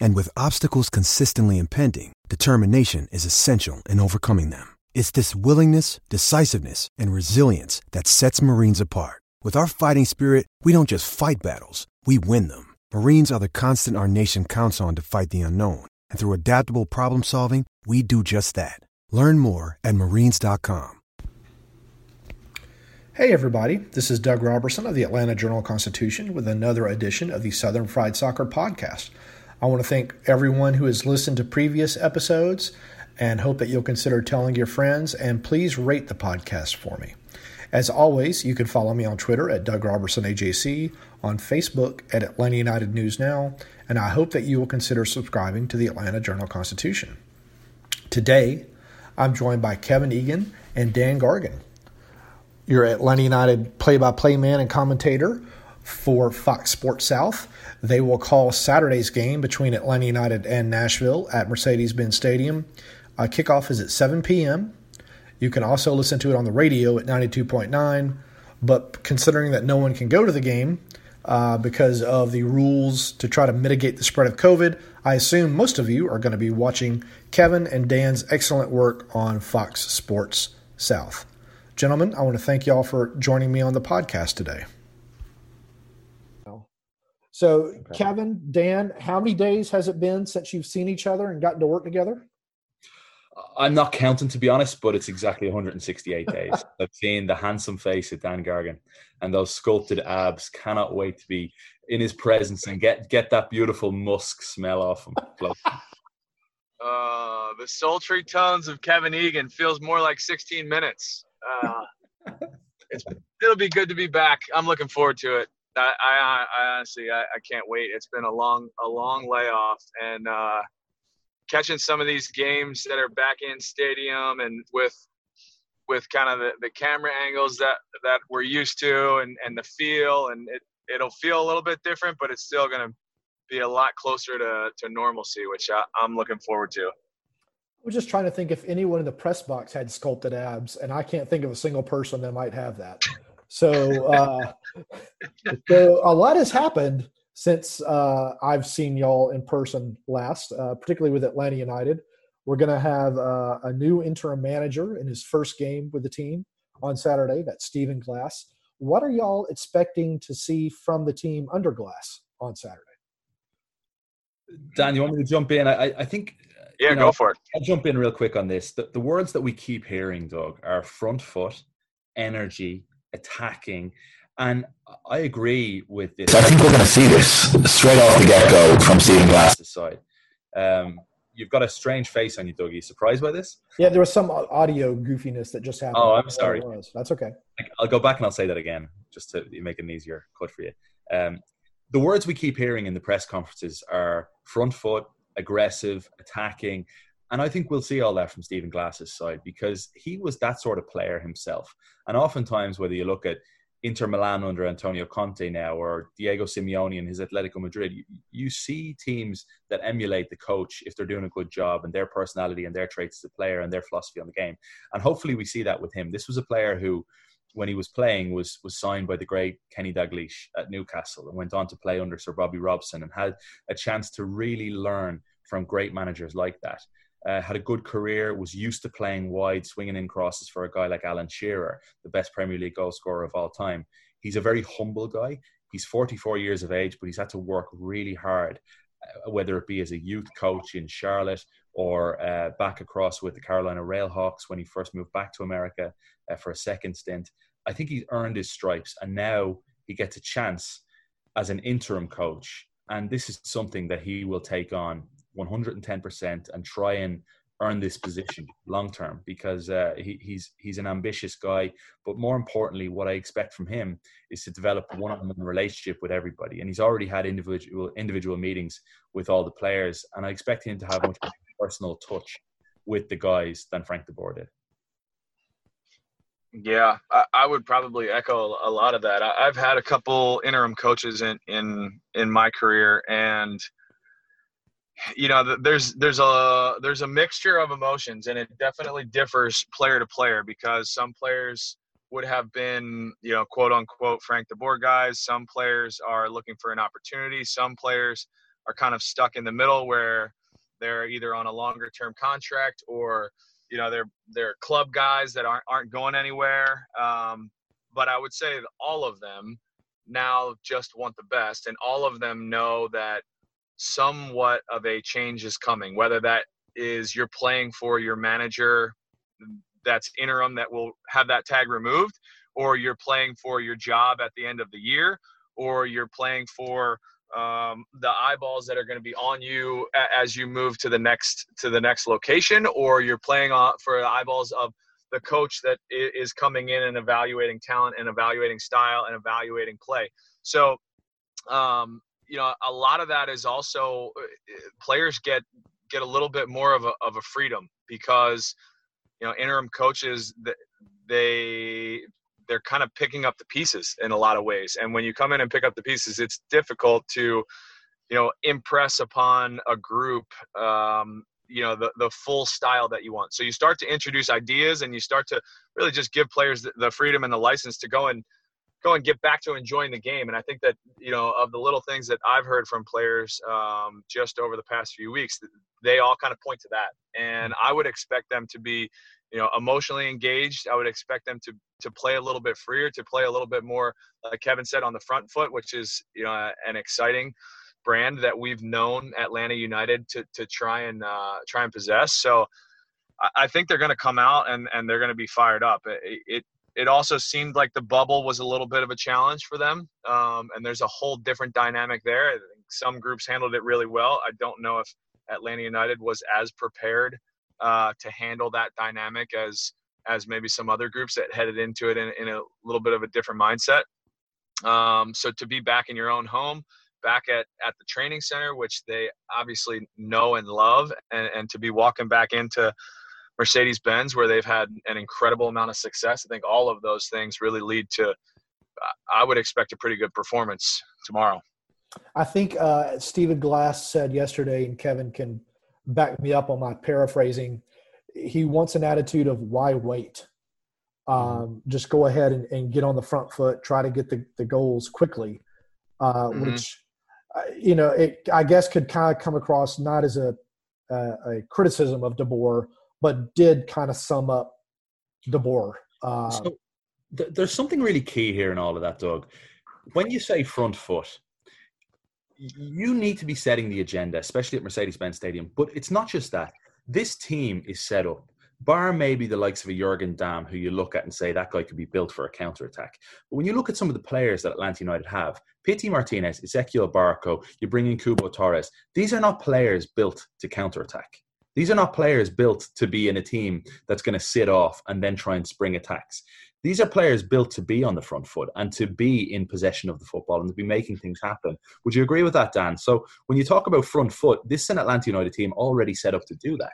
And with obstacles consistently impending, determination is essential in overcoming them. It's this willingness, decisiveness, and resilience that sets Marines apart. With our fighting spirit, we don't just fight battles, we win them. Marines are the constant our nation counts on to fight the unknown. And through adaptable problem solving, we do just that. Learn more at marines.com. Hey, everybody. This is Doug Robertson of the Atlanta Journal Constitution with another edition of the Southern Fried Soccer Podcast. I want to thank everyone who has listened to previous episodes and hope that you'll consider telling your friends and please rate the podcast for me. As always, you can follow me on Twitter at Doug Robertson AJC, on Facebook at Atlanta United News Now, and I hope that you will consider subscribing to the Atlanta Journal Constitution. Today, I'm joined by Kevin Egan and Dan Gargan. Your Atlanta United play by play man and commentator for Fox Sports South. They will call Saturday's game between Atlanta United and Nashville at Mercedes Benz Stadium. Uh, kickoff is at 7 p.m. You can also listen to it on the radio at 92.9. But considering that no one can go to the game uh, because of the rules to try to mitigate the spread of COVID, I assume most of you are going to be watching Kevin and Dan's excellent work on Fox Sports South. Gentlemen, I want to thank y'all for joining me on the podcast today. So, Kevin, Dan, how many days has it been since you've seen each other and gotten to work together? I'm not counting to be honest, but it's exactly 168 days. I've seen the handsome face of Dan Gargan and those sculpted abs. Cannot wait to be in his presence and get get that beautiful musk smell off him. Uh, the sultry tones of Kevin Egan feels more like 16 minutes. Uh, it's it'll be good to be back. I'm looking forward to it. I, I, I honestly I, I, can't wait. It's been a long a long layoff and uh, catching some of these games that are back in stadium and with with kind of the, the camera angles that that we're used to and, and the feel and it, it'll feel a little bit different, but it's still going to be a lot closer to, to normalcy, which I, I'm looking forward to. I was just trying to think if anyone in the press box had sculpted abs, and I can't think of a single person that might have that. So, uh, so a lot has happened since uh, I've seen y'all in person last, uh, particularly with Atlanta United. We're going to have uh, a new interim manager in his first game with the team on Saturday. That's Stephen Glass. What are y'all expecting to see from the team under Glass on Saturday? Dan, you want me to jump in? I, I think. Yeah, you know, go for it. I'll jump in real quick on this. The, the words that we keep hearing, Doug, are front foot, energy, attacking. And I agree with this. I think we're going to see this straight off the get go from Stephen Glass. Side. Um, you've got a strange face on you, Doug. Are you surprised by this? Yeah, there was some audio goofiness that just happened. Oh, I'm sorry. That's okay. I'll go back and I'll say that again just to make it an easier cut for you. Um, the words we keep hearing in the press conferences are front foot, aggressive, attacking. And I think we'll see all that from Stephen Glass's side because he was that sort of player himself. And oftentimes, whether you look at Inter Milan under Antonio Conte now or Diego Simeone and his Atletico Madrid, you, you, see teams that emulate the coach if they're doing a good job and their personality and their traits as a player and their philosophy on the game. And hopefully we see that with him. This was a player who, when he was playing, was was signed by the great Kenny Dalglish at Newcastle and went on to play under Sir Bobby Robson and had a chance to really learn from great managers like that uh, had a good career, was used to playing wide, swinging in crosses for a guy like Alan Shearer, the best Premier League goal scorer of all time. He's a very humble guy. He's 44 years of age, but he's had to work really hard, uh, whether it be as a youth coach in Charlotte or uh, back across with the Carolina Railhawks when he first moved back to America uh, for a second stint. I think he's earned his stripes, and now he gets a chance as an interim coach. And this is something that he will take on 110% and try and earn this position long term because uh, he, he's he's an ambitious guy. But more importantly, what I expect from him is to develop one-on-one relationship with everybody, and he's already had individual individual meetings with all the players, and I expect him to have much personal touch with the guys than Frank de Boer did. Yeah, I, I, would probably echo a lot of that. I, have had a couple interim coaches in in in my career, and you know, there's there's a there's a mixture of emotions, and it definitely differs player to player because some players would have been, you know, quote unquote Frank de Boer guys. Some players are looking for an opportunity. Some players are kind of stuck in the middle where they're either on a longer term contract or you know they're they're club guys that aren't aren't going anywhere. Um, but I would say all of them now just want the best, and all of them know that somewhat of a change is coming. Whether that is you're playing for your manager that's interim that will have that tag removed, or you're playing for your job at the end of the year, or you're playing for um, the eyeballs that are going to be on you as you move to the next to the next location, or you're playing for the eyeballs of the coach that is coming in and evaluating talent and evaluating style and evaluating play. So, um, you know, a lot of that is also uh, players get get a little bit more of a of a freedom because you know interim coaches they they're kind of picking up the pieces in a lot of ways. And when you come in and pick up the pieces, it's difficult to, you know, impress upon a group, um, you know, the, the full style that you want. So you start to introduce ideas and you start to really just give players the, the freedom and the license to go and go and get back to enjoying the game. And I think that, you know, of the little things that I've heard from players um, just over the past few weeks, they all kind of point to that. And I would expect them to be, you know, emotionally engaged. I would expect them to to play a little bit freer, to play a little bit more, like Kevin said, on the front foot, which is you know an exciting brand that we've known Atlanta United to to try and uh, try and possess. So I think they're going to come out and and they're going to be fired up. It, it it also seemed like the bubble was a little bit of a challenge for them, um, and there's a whole different dynamic there. some groups handled it really well. I don't know if Atlanta United was as prepared uh, to handle that dynamic as as maybe some other groups that headed into it in, in a little bit of a different mindset. Um, so to be back in your own home, back at, at the training center, which they obviously know and love, and, and to be walking back into Mercedes Benz, where they've had an incredible amount of success. I think all of those things really lead to, I would expect a pretty good performance tomorrow. I think uh, Stephen Glass said yesterday, and Kevin can back me up on my paraphrasing he wants an attitude of why wait? Mm-hmm. Um, just go ahead and, and, get on the front foot, try to get the, the goals quickly, uh, mm-hmm. which, uh, you know, it, I guess could kind of come across not as a, a, a criticism of De Boer, but did kind of sum up De Boer. Uh, so th- there's something really key here in all of that, Doug. When you say front foot, you need to be setting the agenda, especially at Mercedes Benz Stadium. But it's not just that this team is set up bar maybe the likes of a Jurgen Damm, who you look at and say that guy could be built for a counter attack. But when you look at some of the players that Atlanta United have, Pity Martinez, Ezequiel Barco, you bring in Cubo Torres, these are not players built to counter attack. These are not players built to be in a team that's going to sit off and then try and spring attacks. These are players built to be on the front foot and to be in possession of the football and to be making things happen. Would you agree with that, Dan? So when you talk about front foot, this is an Atlanta United team already set up to do that.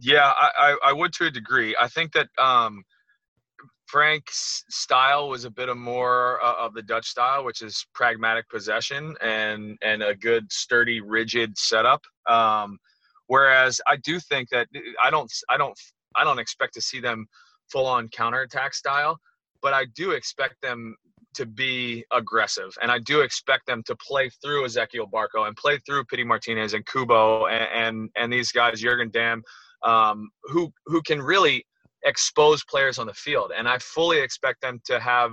Yeah, I, I, I would to a degree. I think that um, Frank's style was a bit of more uh, of the Dutch style, which is pragmatic possession and and a good, sturdy, rigid setup. Um, whereas I do think that I don't I don't I don't expect to see them full on counterattack style, but I do expect them to be aggressive, and I do expect them to play through Ezequiel Barco and play through Pity Martinez and Cubo and and, and these guys, Jurgen Damm, um, who who can really expose players on the field. And I fully expect them to have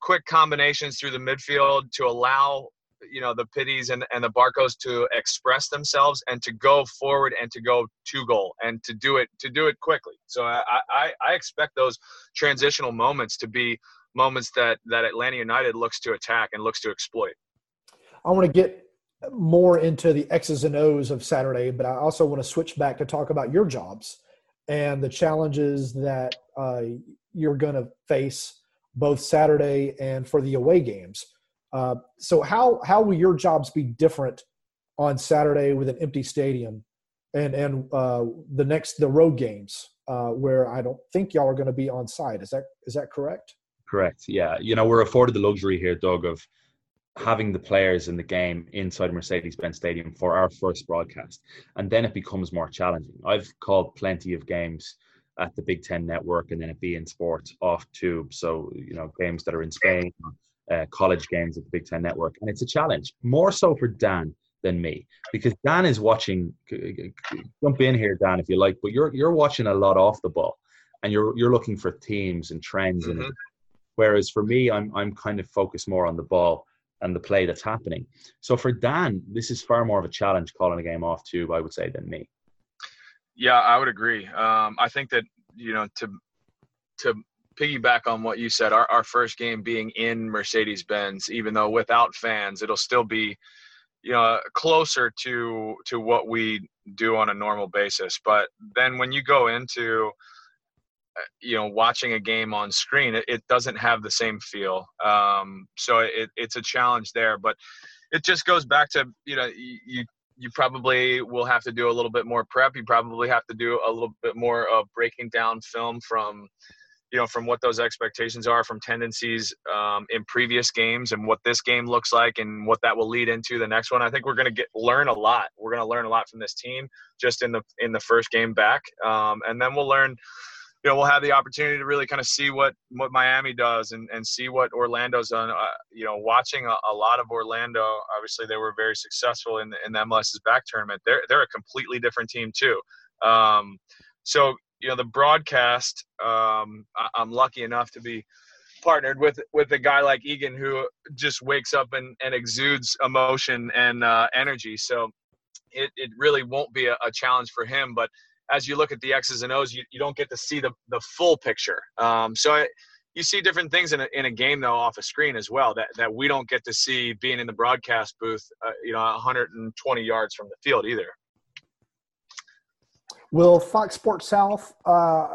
quick combinations through the midfield to allow you know the pitties and, and the barcos to express themselves and to go forward and to go to goal and to do it to do it quickly so i i, I expect those transitional moments to be moments that that atlanta united looks to attack and looks to exploit i want to get more into the X's and O's of Saturday, but I also want to switch back to talk about your jobs and the challenges that uh, you're going to face both Saturday and for the away games. Uh, so how how will your jobs be different on Saturday with an empty stadium, and and uh, the next the road games uh, where I don't think y'all are going to be on site? Is that is that correct? Correct. Yeah. You know we're afforded the luxury here, Doug, of having the players in the game inside Mercedes-Benz Stadium for our first broadcast, and then it becomes more challenging. I've called plenty of games at the Big Ten Network and then at beIN Sports off tube. So you know games that are in Spain, uh, college games at the Big Ten Network, and it's a challenge more so for Dan than me because Dan is watching. Jump in here, Dan, if you like, but you're you're watching a lot off the ball, and you're you're looking for themes and trends, mm-hmm. and whereas for me, I'm I'm kind of focused more on the ball and the play that's happening. So for Dan, this is far more of a challenge calling a game off tube, I would say, than me. Yeah, I would agree. Um, I think that you know to to piggyback on what you said, our, our first game being in Mercedes Benz, even though without fans, it'll still be you know closer to to what we do on a normal basis. But then when you go into uh, you know watching a game on screen it, it doesn't have the same feel. Um, so it, it's a challenge there. But it just goes back to you know you you probably will have to do a little bit more prep. You probably have to do a little bit more of breaking down film from you know from what those expectations are from tendencies um, in previous games and what this game looks like and what that will lead into the next one i think we're going to get learn a lot we're going to learn a lot from this team just in the in the first game back um, and then we'll learn you know, we'll have the opportunity to really kind of see what what Miami does and, and see what Orlando's done. Uh, you know, watching a, a, lot of Orlando, obviously they were very successful in the, in the MLS is Back tournament. They're they're a completely different team too. Um, so you know, the broadcast. Um, I, I'm lucky enough to be partnered with with a guy like Egan who just wakes up and, and exudes emotion and uh, energy. So it, it really won't be a, a challenge for him, but as you look at the X's and O's, you, you don't get to see the, the full picture. Um, so I, you see different things in a, in a game though off a screen as well that, that we don't get to see being in the broadcast booth, uh, you know, 120 yards from the field either. Will Fox Sports South uh,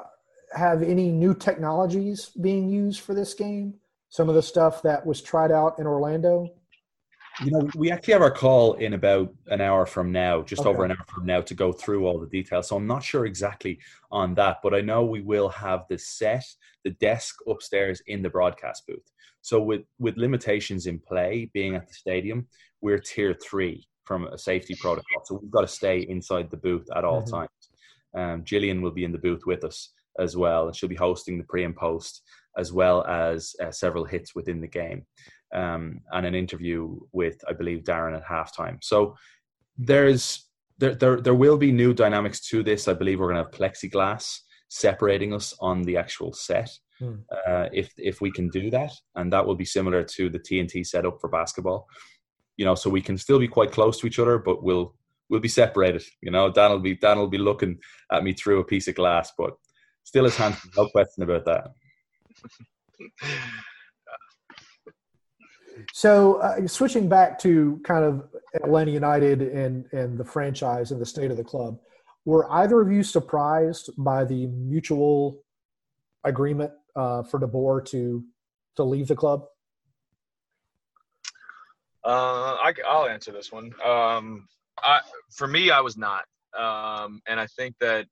have any new technologies being used for this game? Some of the stuff that was tried out in Orlando? You know, we actually have our call in about an hour from now, just okay. over an hour from now, to go through all the details. So I'm not sure exactly on that, but I know we will have the set, the desk upstairs in the broadcast booth. So with with limitations in play, being at the stadium, we're tier three from a safety protocol. So we've got to stay inside the booth at all mm-hmm. times. Um, Gillian will be in the booth with us as well, and she'll be hosting the pre and post as well as uh, several hits within the game um, and an interview with, I believe, Darren at halftime. So there's there, there there will be new dynamics to this. I believe we're going to have plexiglass separating us on the actual set. Hmm. Uh, if if we can do that, and that will be similar to the TNT setup for basketball, you know, so we can still be quite close to each other, but we'll we'll be separated. You know, Dan will be Dan will be looking at me through a piece of glass, but still as handsome, no question about that. So, uh, switching back to kind of Atlanta United and and the franchise and the state of the club, were either of you surprised by the mutual agreement uh, for DeBoer to to leave the club? Uh, I, will answer this one. Um, I, for me, I was not, um, and I think that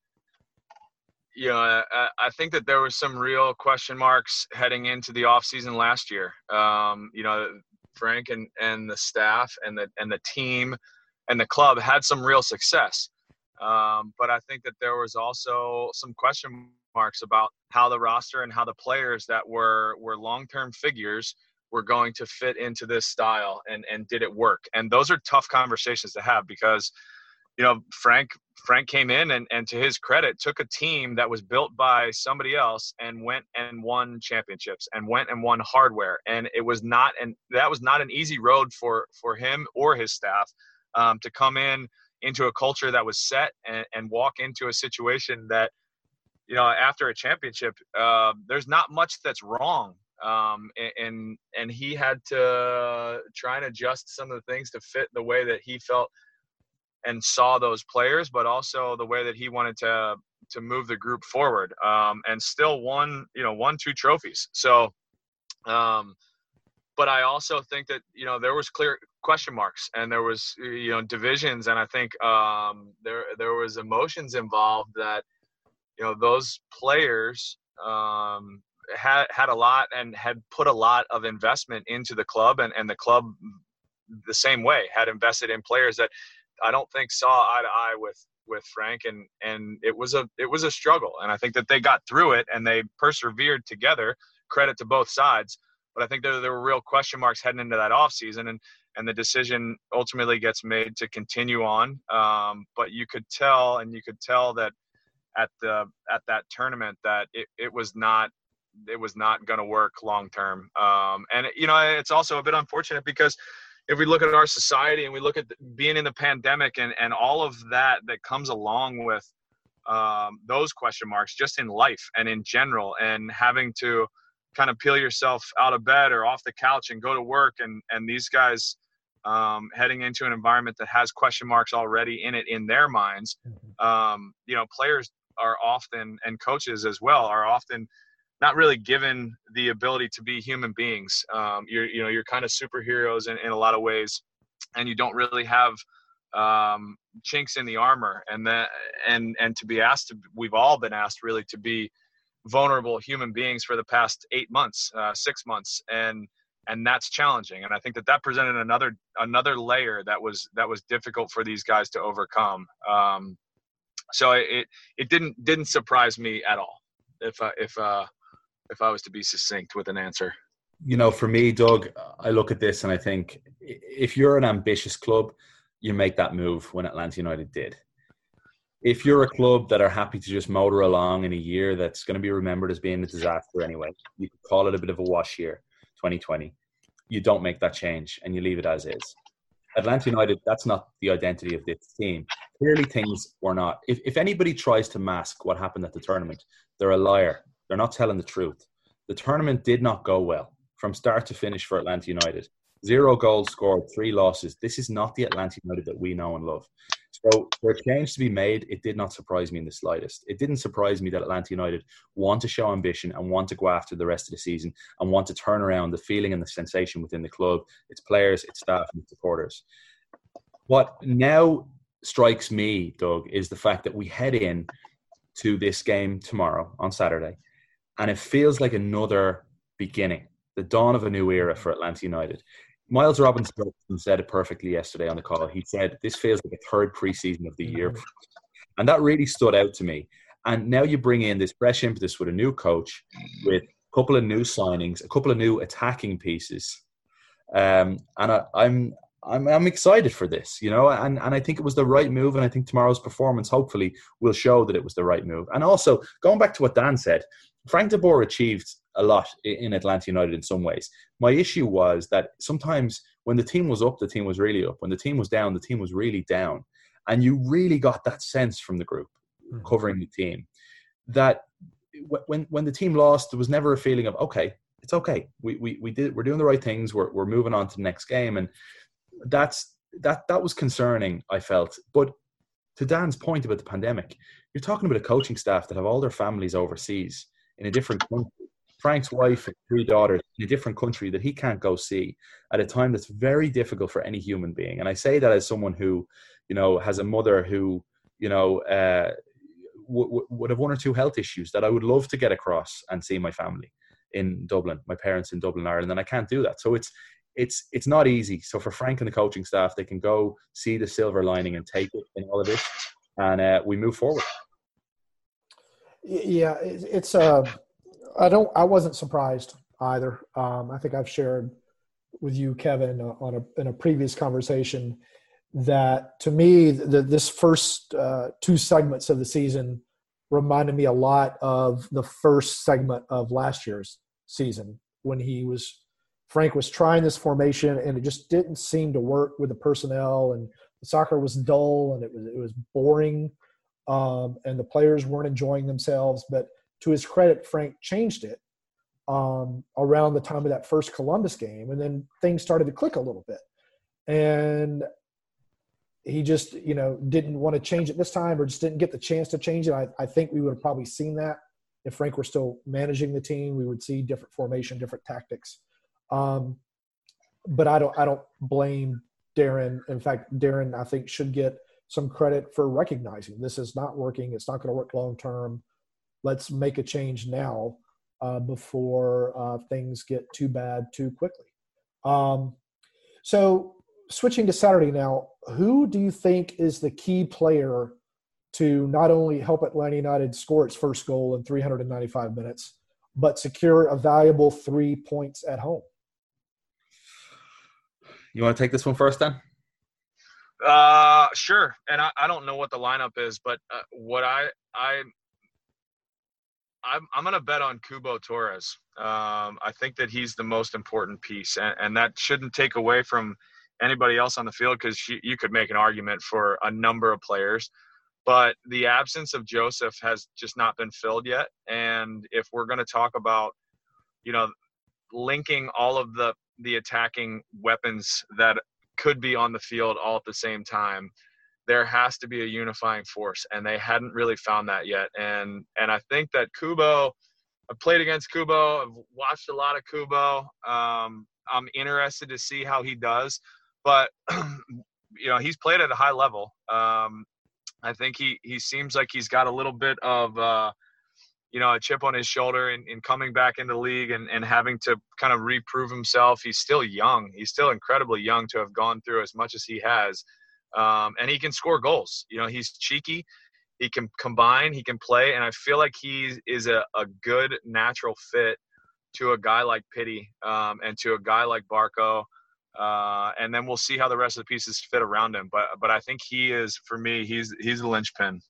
you know, I, I, think that there was some real question marks heading into the offseason last year. Um, you know, Frank and, and the staff and the and the team and the club had some real success. Um, but I think that there was also some question marks about how the roster and how the players that were were long term figures were going to fit into this style and and did it work. And those are tough conversations to have because you know, Frank Frank came in and, and to his credit took a team that was built by somebody else and went and won championships and went and won hardware and it was not and that was not an easy road for for him or his staff um, to come in into a culture that was set and, and walk into a situation that you know after a championship uh, there's not much that's wrong um, and and he had to try and adjust some of the things to fit the way that he felt and saw those players, but also the way that he wanted to to move the group forward. Um, and still won, you know, won two trophies. So, um, but I also think that you know there was clear question marks and there was you know divisions, and I think um, there there was emotions involved that you know those players um, had had a lot and had put a lot of investment into the club, and and the club the same way had invested in players that I don't think saw eye to eye with with Frank and and it was a it was a struggle and I think that they got through it and they persevered together. Credit to both sides but I think there, there were real question marks heading into that off season and and the decision ultimately gets made to continue on. Um, but you could tell and you could tell that at the at that tournament that it, it was not it was not going to work long term. Um, and you know, it's also a bit unfortunate because if we look at our society and we look at being in the pandemic and and all of that that comes along with um, those question marks, just in life and in general, and having to kind of peel yourself out of bed or off the couch and go to work, and and these guys. Um, heading into an environment that has question marks already in it in their minds, mm-hmm. um, you know, players are often and coaches as well are often not really given the ability to be human beings. Um, you're you know you're kind of superheroes in, in a lot of ways, and you don't really have um, chinks in the armor. And that and and to be asked to we've all been asked really to be vulnerable human beings for the past eight months, uh, six months, and and that's challenging. And I think that that presented another another layer that was that was difficult for these guys to overcome. Um, so it it didn't didn't surprise me at all. If uh, if uh, if I was to be succinct with an answer. You know, for me, Doug, I look at this and I think if you're an ambitious club, you make that move when Atlanta United did. If you're a club that are happy to just motor along in a year that's going to be remembered as being a disaster anyway, you could call it a bit of a wash year, 2020. You don't make that change and you leave it as is. Atlanta United, that's not the identity of this team. Clearly, things were not. If, if anybody tries to mask what happened at the tournament, they're a liar. They're not telling the truth. The tournament did not go well from start to finish for Atlanta United. Zero goals scored, three losses. This is not the Atlanta United that we know and love. So, for a change to be made, it did not surprise me in the slightest. It didn't surprise me that Atlanta United want to show ambition and want to go after the rest of the season and want to turn around the feeling and the sensation within the club, its players, its staff, and its supporters. What now strikes me, Doug, is the fact that we head in to this game tomorrow on Saturday and it feels like another beginning, the dawn of a new era for Atlanta United. Miles Robinson said it perfectly yesterday on the call. He said this feels like a third preseason of the year, and that really stood out to me. And now you bring in this fresh impetus with a new coach, with a couple of new signings, a couple of new attacking pieces, um, and I, I'm I'm, I'm excited for this, you know, and, and I think it was the right move. And I think tomorrow's performance hopefully will show that it was the right move. And also, going back to what Dan said, Frank de Boer achieved a lot in Atlanta United in some ways. My issue was that sometimes when the team was up, the team was really up. When the team was down, the team was really down. And you really got that sense from the group mm-hmm. covering the team that when when the team lost, there was never a feeling of okay, it's okay. We we we did we're doing the right things. We're we're moving on to the next game, and that's that that was concerning. I felt, but to Dan's point about the pandemic, you're talking about a coaching staff that have all their families overseas in a different country. Frank's wife and three daughters in a different country that he can't go see at a time that's very difficult for any human being. And I say that as someone who, you know, has a mother who, you know, uh, w- would have one or two health issues that I would love to get across and see my family in Dublin, my parents in Dublin, Ireland, and I can't do that. So it's it's it's not easy. So for Frank and the coaching staff, they can go see the silver lining and take it in all of this, and uh, we move forward. Yeah, it's uh, I don't I wasn't surprised either. Um, I think I've shared with you, Kevin, uh, on a in a previous conversation that to me the, this first uh, two segments of the season reminded me a lot of the first segment of last year's season when he was Frank was trying this formation and it just didn't seem to work with the personnel and the soccer was dull and it was it was boring um, and the players weren't enjoying themselves. But to his credit, Frank changed it um, around the time of that first Columbus game, and then things started to click a little bit. And he just, you know, didn't want to change it this time, or just didn't get the chance to change it. I, I think we would have probably seen that if Frank were still managing the team. We would see different formation, different tactics. Um, but I don't, I don't blame Darren. In fact, Darren, I think, should get some credit for recognizing this is not working. It's not going to work long term. Let's make a change now uh, before uh, things get too bad too quickly. Um, so, switching to Saturday now, who do you think is the key player to not only help Atlanta United score its first goal in 395 minutes, but secure a valuable three points at home? You want to take this one first, then? Uh, sure. And I, I don't know what the lineup is, but uh, what I I I'm, I'm going to bet on Cubo Torres. Um, I think that he's the most important piece, and, and that shouldn't take away from anybody else on the field because you, you could make an argument for a number of players. But the absence of Joseph has just not been filled yet. And if we're going to talk about, you know, linking all of the the attacking weapons that could be on the field all at the same time, there has to be a unifying force and they hadn't really found that yet. And and i think that cubo i've played against cubo i've watched a lot of cubo. Um, i'm interested to see how he does but you know he's played at a high level. Um, i think he he seems like he's got a little bit of uh, you know a chip on his shoulder in coming back into the league and, and having to kind of reprove himself he's still young he's still incredibly young to have gone through as much as he has um, and he can score goals. You know, he's cheeky, he can combine, he can play, and I feel like he is a, a good natural fit to a guy like Pity um, and to a guy like Barco. Uh, and then we'll see how the rest of the pieces fit around him. But but I think he is for me. He's he's the linchpin.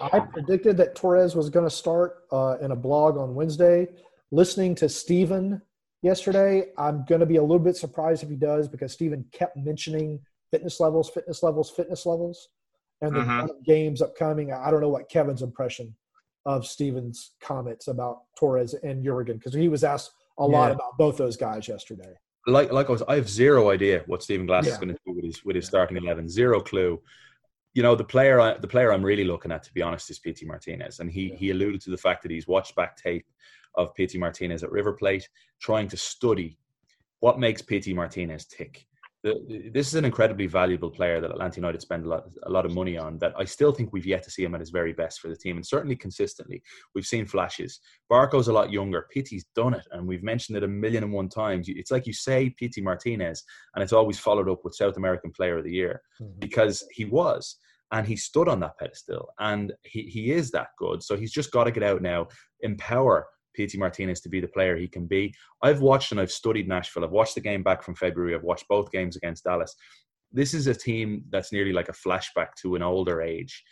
I predicted that Torres was going to start uh, in a blog on Wednesday. Listening to Stephen yesterday, I'm going to be a little bit surprised if he does because Stephen kept mentioning fitness levels, fitness levels, fitness levels, and the mm-hmm. games upcoming. I don't know what Kevin's impression of Stephen's comments about Torres and Jurgen because he was asked a yeah. lot about both those guys yesterday. Like, like I was, I have zero idea what Stephen Glass yeah. is going to do with his with his starting eleven. Zero clue. You know, the player, I, the player I'm really looking at, to be honest, is Pity Martinez, and he yeah. he alluded to the fact that he's watched back tape of Pity Martinez at River Plate, trying to study what makes Pity Martinez tick the, this is an incredibly valuable player that Atlanta United spend a lot, a lot of money on. That I still think we've yet to see him at his very best for the team, and certainly consistently, we've seen flashes. Barco's a lot younger. Pity's done it, and we've mentioned it a million and one times. It's like you say Pity Martinez, and it's always followed up with South American Player of the Year mm-hmm. because he was and he stood on that pedestal and he, he is that good so he's just got to get out now empower Pity Martinez to be the player he can be. I've watched and I've studied Nashville. I've watched the game back from February. I've watched both games against Dallas. This is a team that's nearly like a flashback to an older age.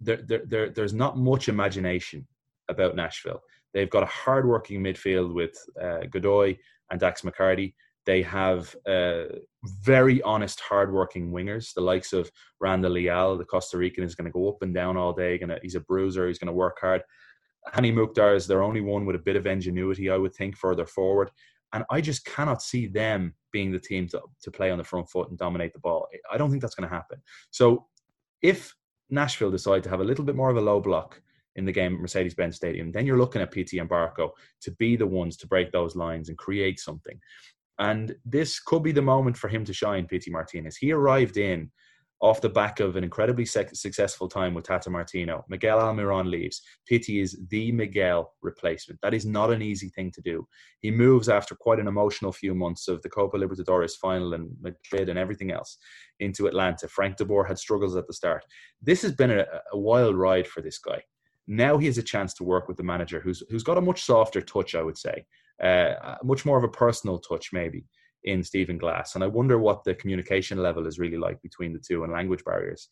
There, there, there, there's not much imagination about Nashville. They've got a hard-working midfield with uh, Godoy and Dax McCarty. They have uh, very honest, hard-working wingers, the likes of Randall Leal, the Costa Rican, is going to go up and down all day. Gonna, he's a bruiser. He's going to work hard. Hany Mukhtar is their only one with a bit of ingenuity, I would think, further forward. And I just cannot see them being the team to, to play on the front foot and dominate the ball. I don't think that's going to happen. So if Nashville decide to have a little bit more of a low block in the game at Mercedes Benz Stadium, then you're looking at Pity and Barco to be the ones to break those lines and create something. And this could be the moment for him to shine, Pity Martinez. He arrived in off the back of an incredibly successful time with Tata Martino. Miguel Almiron leaves. Pity is the Miguel replacement. That is not an easy thing to do. He moves after quite an emotional few months of the Copa Libertadores final and Madrid and everything else into Atlanta. Frank de Boer had struggles at the start. This has been a, a wild ride for this guy. Now he has a chance to work with the manager who's who's got a much softer touch, I would say, uh, much more of a personal touch, maybe in Stephen Glass. And I wonder what the communication level is really like between the two and language barriers.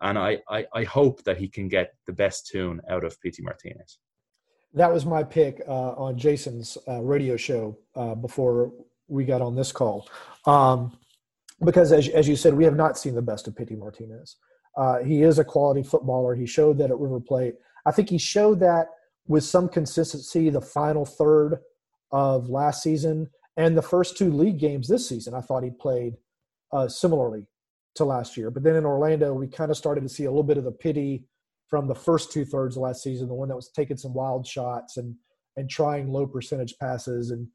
And I, I, I hope that he can get the best tune out of Pity Martinez. That was my pick uh, on Jason's uh, radio show uh, before we got on this call. Um, because as, as you said, we have not seen the best of Pity Martinez. Uh, he is a quality footballer. He showed that at River Plate. I think he showed that with some consistency the final third of last season and the first two league games this season. I thought he played uh, similarly to last year. But then in Orlando, we kind of started to see a little bit of the pity from the first two thirds of last season, the one that was taking some wild shots and and trying low percentage passes. And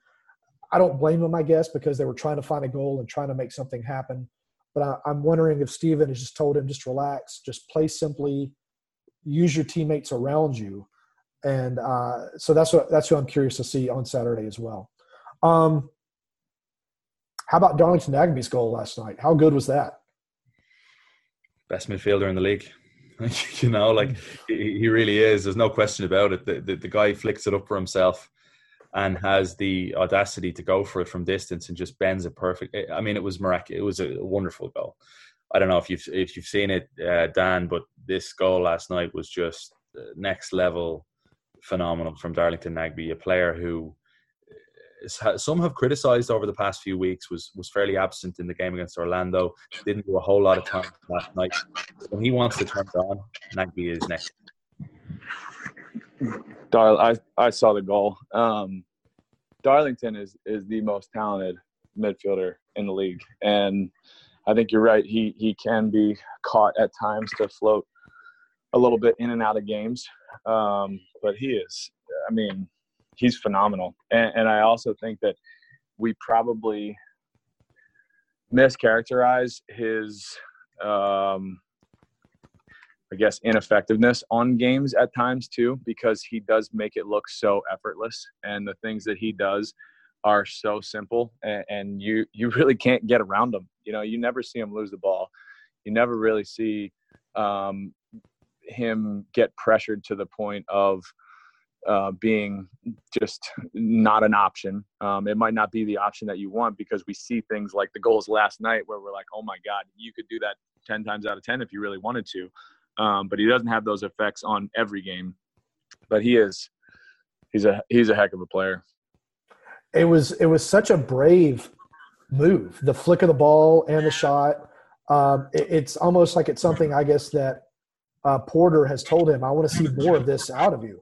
I don't blame them, I guess, because they were trying to find a goal and trying to make something happen. But I, am wondering if Stephen has just told him, just relax, just play simply, use your teammates around you. And uh, so that's what that's what I'm curious to see on Saturday as well. Um, how about Darlington Nagbe's goal last night? How good was that? Best midfielder in the league. you know, like he, really is. There's no question about it. The, the, the guy flicks it up for himself and has the audacity to go for it from distance and just bends it perfect. I mean, it was miraculous. It was a wonderful goal. I don't know if you've if you've seen it, uh, Dan, but this goal last night was just next level phenomenal from Darlington Nagbe, a player who some have criticised over the past few weeks was was fairly absent in the game against Orlando. Didn't do a whole lot of time last night. When he wants to turn it on, Nagbe is next. Dar- I I saw the goal. Um, Darlington is is the most talented midfielder in the league, and I think you're right. He he can be caught at times to float a little bit in and out of games, um, but he is. I mean, he's phenomenal. And, and I also think that we probably mischaracterize his, um, I guess, ineffectiveness on games at times too, because he does make it look so effortless, and the things that he does are so simple, and, and you you really can't get around them. You know, you never see him lose the ball. You never really see um, him get pressured to the point of uh, being just not an option. Um, it might not be the option that you want because we see things like the goals last night where we're like, oh my God, you could do that 10 times out of 10 if you really wanted to. Um, but he doesn't have those effects on every game. But he is, he's a, he's a heck of a player. It was, it was such a brave move, the flick of the ball and the shot. Um, it, it's almost like it's something I guess that uh, Porter has told him, I want to see more of this out of you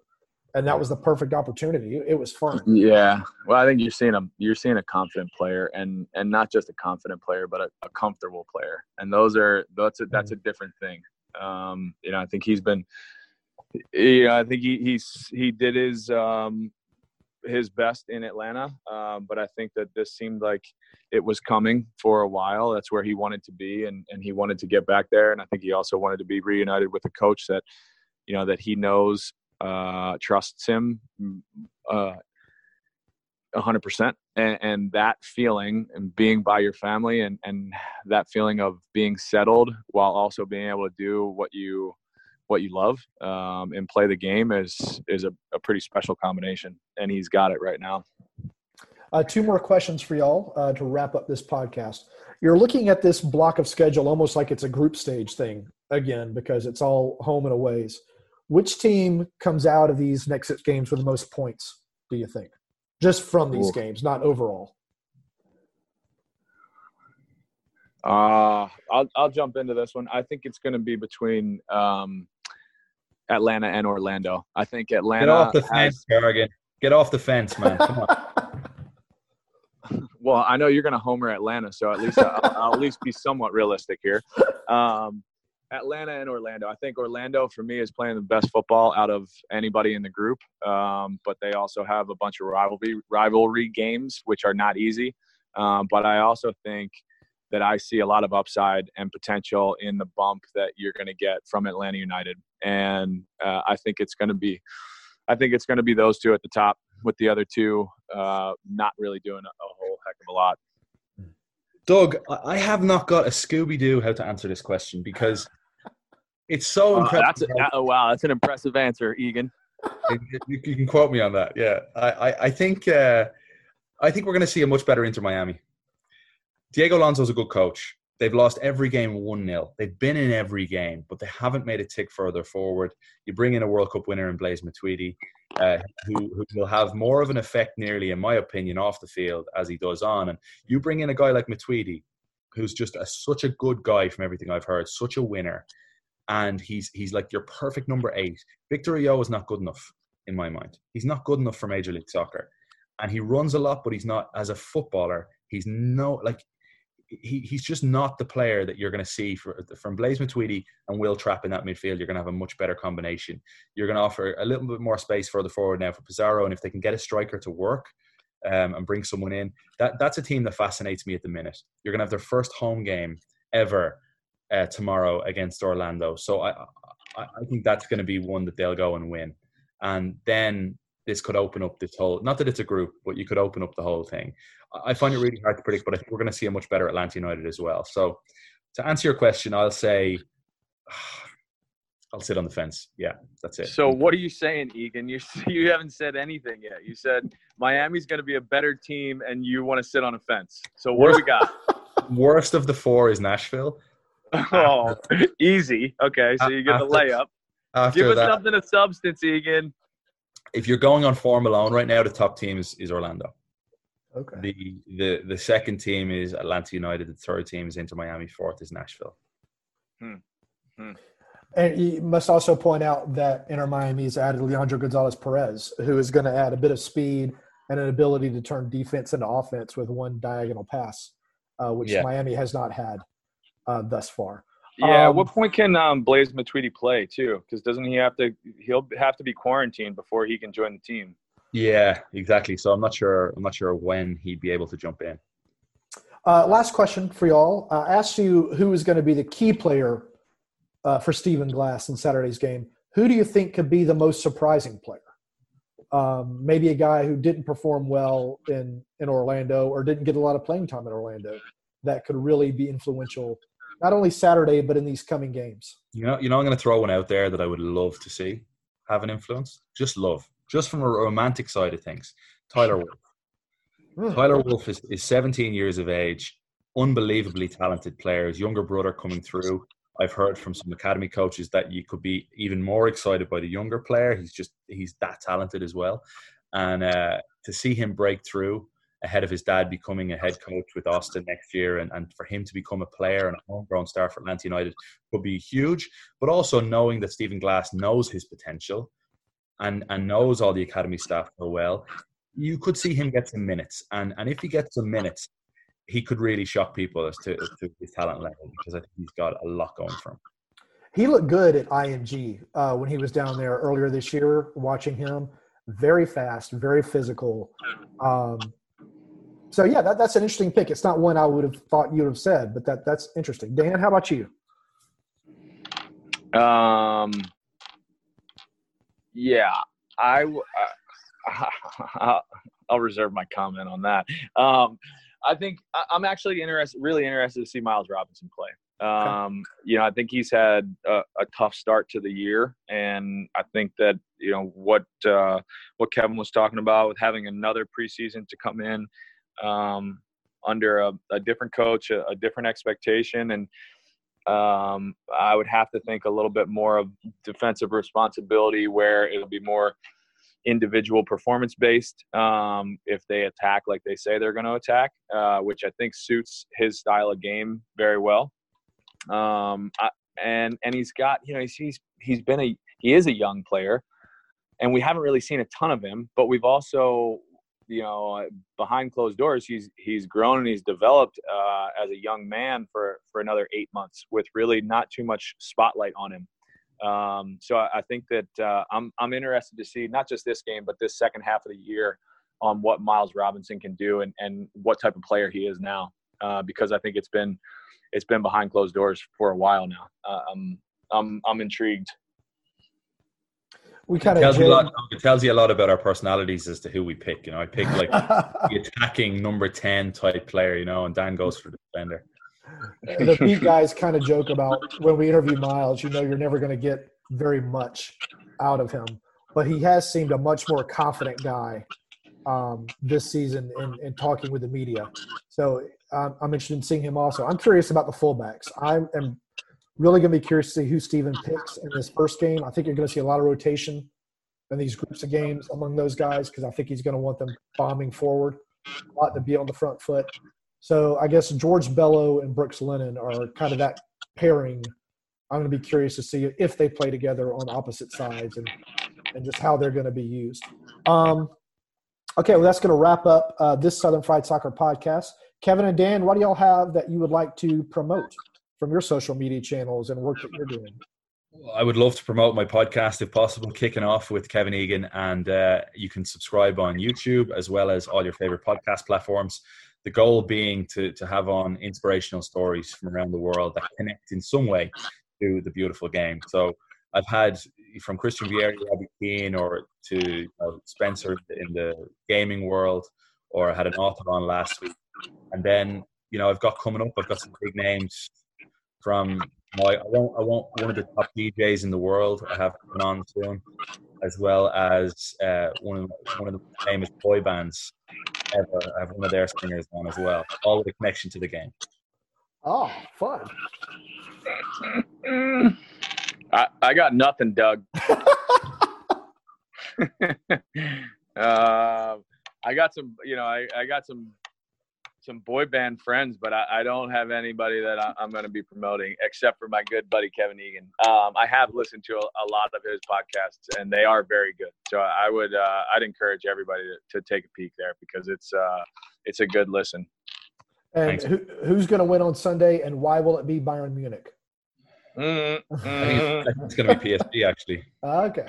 and that was the perfect opportunity. It, was fun. Yeah, well, I think you're seeing a you're seeing a confident player, and and not just a confident player, but a, a comfortable player, and those are that's a that's a different thing. Um, you know, I think he's been, yeah, I think he he's he did his um his best in Atlanta, um, but I think that this seemed like it was coming for a while. That's where he wanted to be, and and he wanted to get back there, and I think he also wanted to be reunited with a coach that you know that he knows uh, trusts him uh, 100%. And, and, that feeling and being by your family and, and that feeling of being settled while also being able to do what you what you love um, and play the game is is a, a, pretty special combination and he's got it right now uh, two more questions for y'all uh, to wrap up this podcast you're looking at this block of schedule almost like it's a group stage thing again because it's all home and aways which team comes out of these next six games with the most points? Do you think, just from these Ooh. games, not overall? Uh, I'll I'll jump into this one. I think it's going to be between um, Atlanta and Orlando. I think Atlanta. Get off the fence, Gargan. Get off the fence, man. Come on. well, I know you're going to homer Atlanta, so at least I'll, I'll, at least be somewhat realistic here. Um, Atlanta and Orlando. I think Orlando for me is playing the best football out of anybody in the group. Um, but they also have a bunch of rivalry rivalry games, which are not easy. Um, but I also think that I see a lot of upside and potential in the bump that you're going to get from Atlanta United, and uh, I think it's going to be, I think it's going to be those two at the top, with the other two uh, not really doing a, a whole heck of a lot. Doug, I have not got a Scooby Doo how to answer this question because it's so uh, impressive. That's a, oh wow, that's an impressive answer, Egan. you, you, can quote me on that. Yeah, I, I, I think uh, I think we're going to see a much better Inter Miami. Diego Alonso's a good coach. They've lost every game 1 0. They've been in every game, but they haven't made a tick further forward. You bring in a World Cup winner in Blaise Matuidi, uh, who, who will have more of an effect, nearly, in my opinion, off the field as he does on. And you bring in a guy like Matuidi, who's just a, such a good guy from everything I've heard, such a winner. And he's he's like your perfect number eight. Victor Ulloa is not good enough in my mind. He's not good enough for Major League Soccer. and he runs a lot, but he's not as a footballer. He's no like he, he's just not the player that you're going to see for, from Blaise Matuidi and Will Trapp in that midfield. You're going to have a much better combination. You're going to offer a little bit more space further forward now for Pizarro, and if they can get a striker to work um, and bring someone in, that that's a team that fascinates me at the minute. You're going to have their first home game ever uh, tomorrow against Orlando, so I, I I think that's going to be one that they'll go and win, and then this could open up this whole not that it's a group but you could open up the whole thing i find it really hard to predict but i think we're going to see a much better atlanta united as well so to answer your question i'll say i'll sit on the fence yeah that's it So what are you saying, Egan? You you haven't said anything yet. You said Miami's going to be a better team, and you want to sit on a fence. So what do we got? worst of the four is nashville oh, easy. Okay, so you get the layup. after Give us that something of substance, Egan. If you're going on form alone right now the top team is, is orlando Okay. the, the the second team is atlanta united the third team is inter miami fourth is nashville Hmm. And you must also point out that Inter Miami's added Leandro Gonzalez Pirez, who is going to add a bit of speed and an ability to turn defense into offense with one diagonal pass, uh, which Yeah. Miami has not had uh, thus far. Yeah, Um, at what point can um, Blaise Matuidi play too? Because doesn't he have to? He'll have to be quarantined before he can join the team. yeah exactly so i'm not sure i'm not sure when he'd be able to jump in Uh, last question for y'all. I asked you who is going to be the key player uh, for Stephen Glass in Saturday's game. Who do you think could be the most surprising player? Um, maybe a guy who didn't perform well in, in Orlando or didn't get a lot of playing time in Orlando that could really be influential, not only Saturday, but in these coming games. You know, you know, I'm going to throw one out there that I would love to see have an influence. Just love, just from a romantic side of things. Tyler Wolff. Hmm. Tyler Wolff is, is 17 years of age, unbelievably talented player. His younger brother coming through. I've heard from some academy coaches that you could be even more excited by the younger player. He's just he's that talented as well, and uh, to see him break through ahead of his dad becoming a head coach with Austin next year, and, and for him to become a player and a homegrown star for Atlanta United would be huge. But also knowing that Stephen Glass knows his potential and and knows all the academy staff so well, you could see him get some minutes. And and if he gets some minutes, he could really shock people as to, as to his talent level because I think he's got a lot going for him. He looked good at IMG uh, when he was down there earlier this year. Watching him, very fast, very physical. Um, so yeah, that, that's an interesting pick. It's not one I would have thought you would have said, but that that's interesting. Dan, how about you? Um, yeah, I'll reserve my comment on that. Um, I think I- I'm actually interested, really interested to see Miles Robinson play. Um, you know, I think he's had a, a tough start to the year, and I think that you know what uh, what Kevin was talking about with having another preseason to come in um, under a, a different coach, a, a different expectation, and um, I would have to think a little bit more of defensive responsibility, where it'll be more individual performance based um, if they attack like they say they're going to attack, uh, which I think suits his style of game very well. Um, I, and and he's got you know he's he's he's been a he is a young player, and we haven't really seen a ton of him, but we've also you know behind closed doors he's he's grown and he's developed uh, as a young man for for another eight months with really not too much spotlight on him. Um, so I, I think that uh, I'm I'm interested to see not just this game but this second half of the year on what Miles Robinson can do and and what type of player he is now uh, because I think it's been it's been behind closed doors for a while now. Uh, I'm I'm I'm intrigued. We It kind tells, of you a lot, it tells you a lot about our personalities as to who we pick. You know, I pick like the attacking number 10 type player, you know, and Dan goes for the defender. the beat guys kind of joke about when we interview Miles, you know, you're never going to get very much out of him, but he has seemed a much more confident guy um, this season in, in talking with the media. So um, I'm interested in seeing him also. I'm curious about the fullbacks. I am really going to be curious to see who Stephen picks in this first game. I think you're going to see a lot of rotation in these groups of games among those guys because I think he's going to want them bombing forward, a lot to be on the front foot. So I guess George Bello and Brooks Lennon are kind of that pairing. I'm going to be curious to see if they play together on opposite sides and, and just how they're going to be used. Um, Okay, well, that's going to wrap up uh, this Southern Fried Soccer podcast. Kevin and Dan, what do y'all have that you would like to promote from your social media channels and work that you're doing? I would love to promote my podcast if possible, kicking off with Kevin Egan. And uh, you can subscribe on YouTube as well as all your favorite podcast platforms. The goal being to, to have on inspirational stories from around the world that connect in some way to the beautiful game. So I've had from Christian Vieri, Robbie Keane, or to you know, Spencer in the gaming world, or I had an author on last week. And then, you know, I've got coming up, I've got some big names from I, I want I want one of the top DJs in the world. I have coming on soon, as well as uh, one of one of the famous boy bands ever. I have one of their singers on as well. All with a connection to the game. Oh, fun! I, I got nothing, Doug. uh, I got some, you know, I, I got some some boy band friends, but I, I don't have anybody that I, am going to be promoting except for my good buddy Kevin Egan. Um, I have listened to a, a, lot of his podcasts, and they are very good. So I would uh, I'd encourage everybody to, to take a peek there because it's uh, it's a good listen. And who, who's going to win on Sunday, and why will it be Bayern Munich? Mm-hmm. I think it's, it's going to be PSG actually. Okay.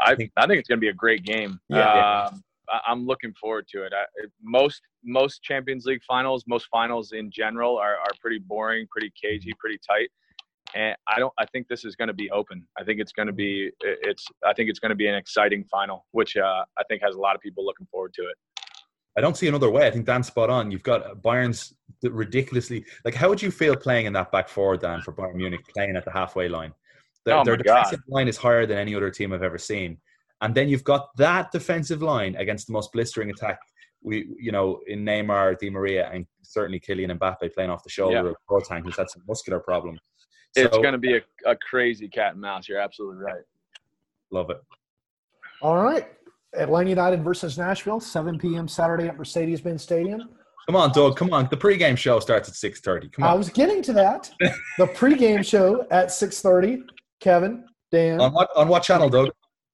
I think I think it's going to be a great game. Yeah. Um, I'm looking forward to it. I, most most Champions League finals, most finals in general, are, are pretty boring, pretty cagey, pretty tight. And I don't. I think this is going to be open. I think it's going to be. It's. I think it's going to be an exciting final, which uh, I think has a lot of people looking forward to it. I don't see another way. I think Dan's spot on. You've got Bayern's ridiculously like. How would you feel playing in that back four, Dan, for Bayern Munich, playing at the halfway line? Their, oh their defensive God. line is higher than any other team I've ever seen. And then you've got that defensive line against the most blistering attack. We, you know, in Neymar, Di Maria, and certainly Kylian Mbappe playing off the shoulder Yeah. of Boateng, who's had some muscular problems. It's So- going to be a, a crazy cat and mouse. You're absolutely right. Love it. All right. Atlanta United versus Nashville, 7 p.m. Saturday at Mercedes-Benz Stadium. Come on, Doug. Come on. The pregame show starts at six thirty. Come on. I was getting to that. the pregame show at 6:30. Kevin, Dan, On what on what channel, Doug?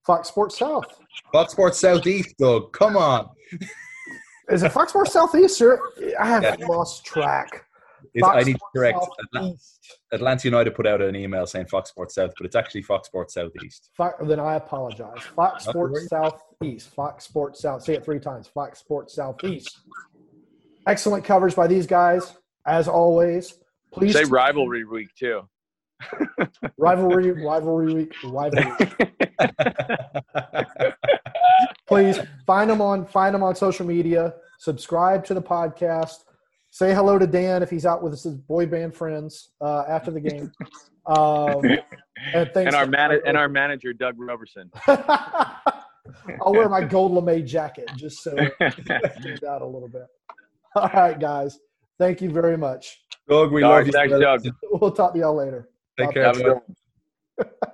Fox Sports South. Fox Sports Southeast, Doug. Come on. Is it Fox Sports Southeast? Or I have Yeah. lost track. It's, I need to Sports correct. Atla- Southeast. Atlanta United put out an email saying Fox Sports South, but it's actually Fox Sports Southeast. Fo- then I apologize. Fox Not Sports. Southeast. Fox Sports South. Say it three times. Fox Sports Southeast. Excellent coverage by these guys, as always. Please Say rivalry week too. Rivalry, rivalry week, rivalry. Please find them on find them on social media. Subscribe to the podcast. Say hello to Dan if he's out with his boy band friends uh, after the game. Um, and thanks and our man- and our manager Doug Roberson. I'll wear my gold lame jacket just so it stands out a little bit. All right, guys. Thank you very much. Doug, we All love you. thanks, brother. Doug. We'll talk to y'all later. Take Bye. care.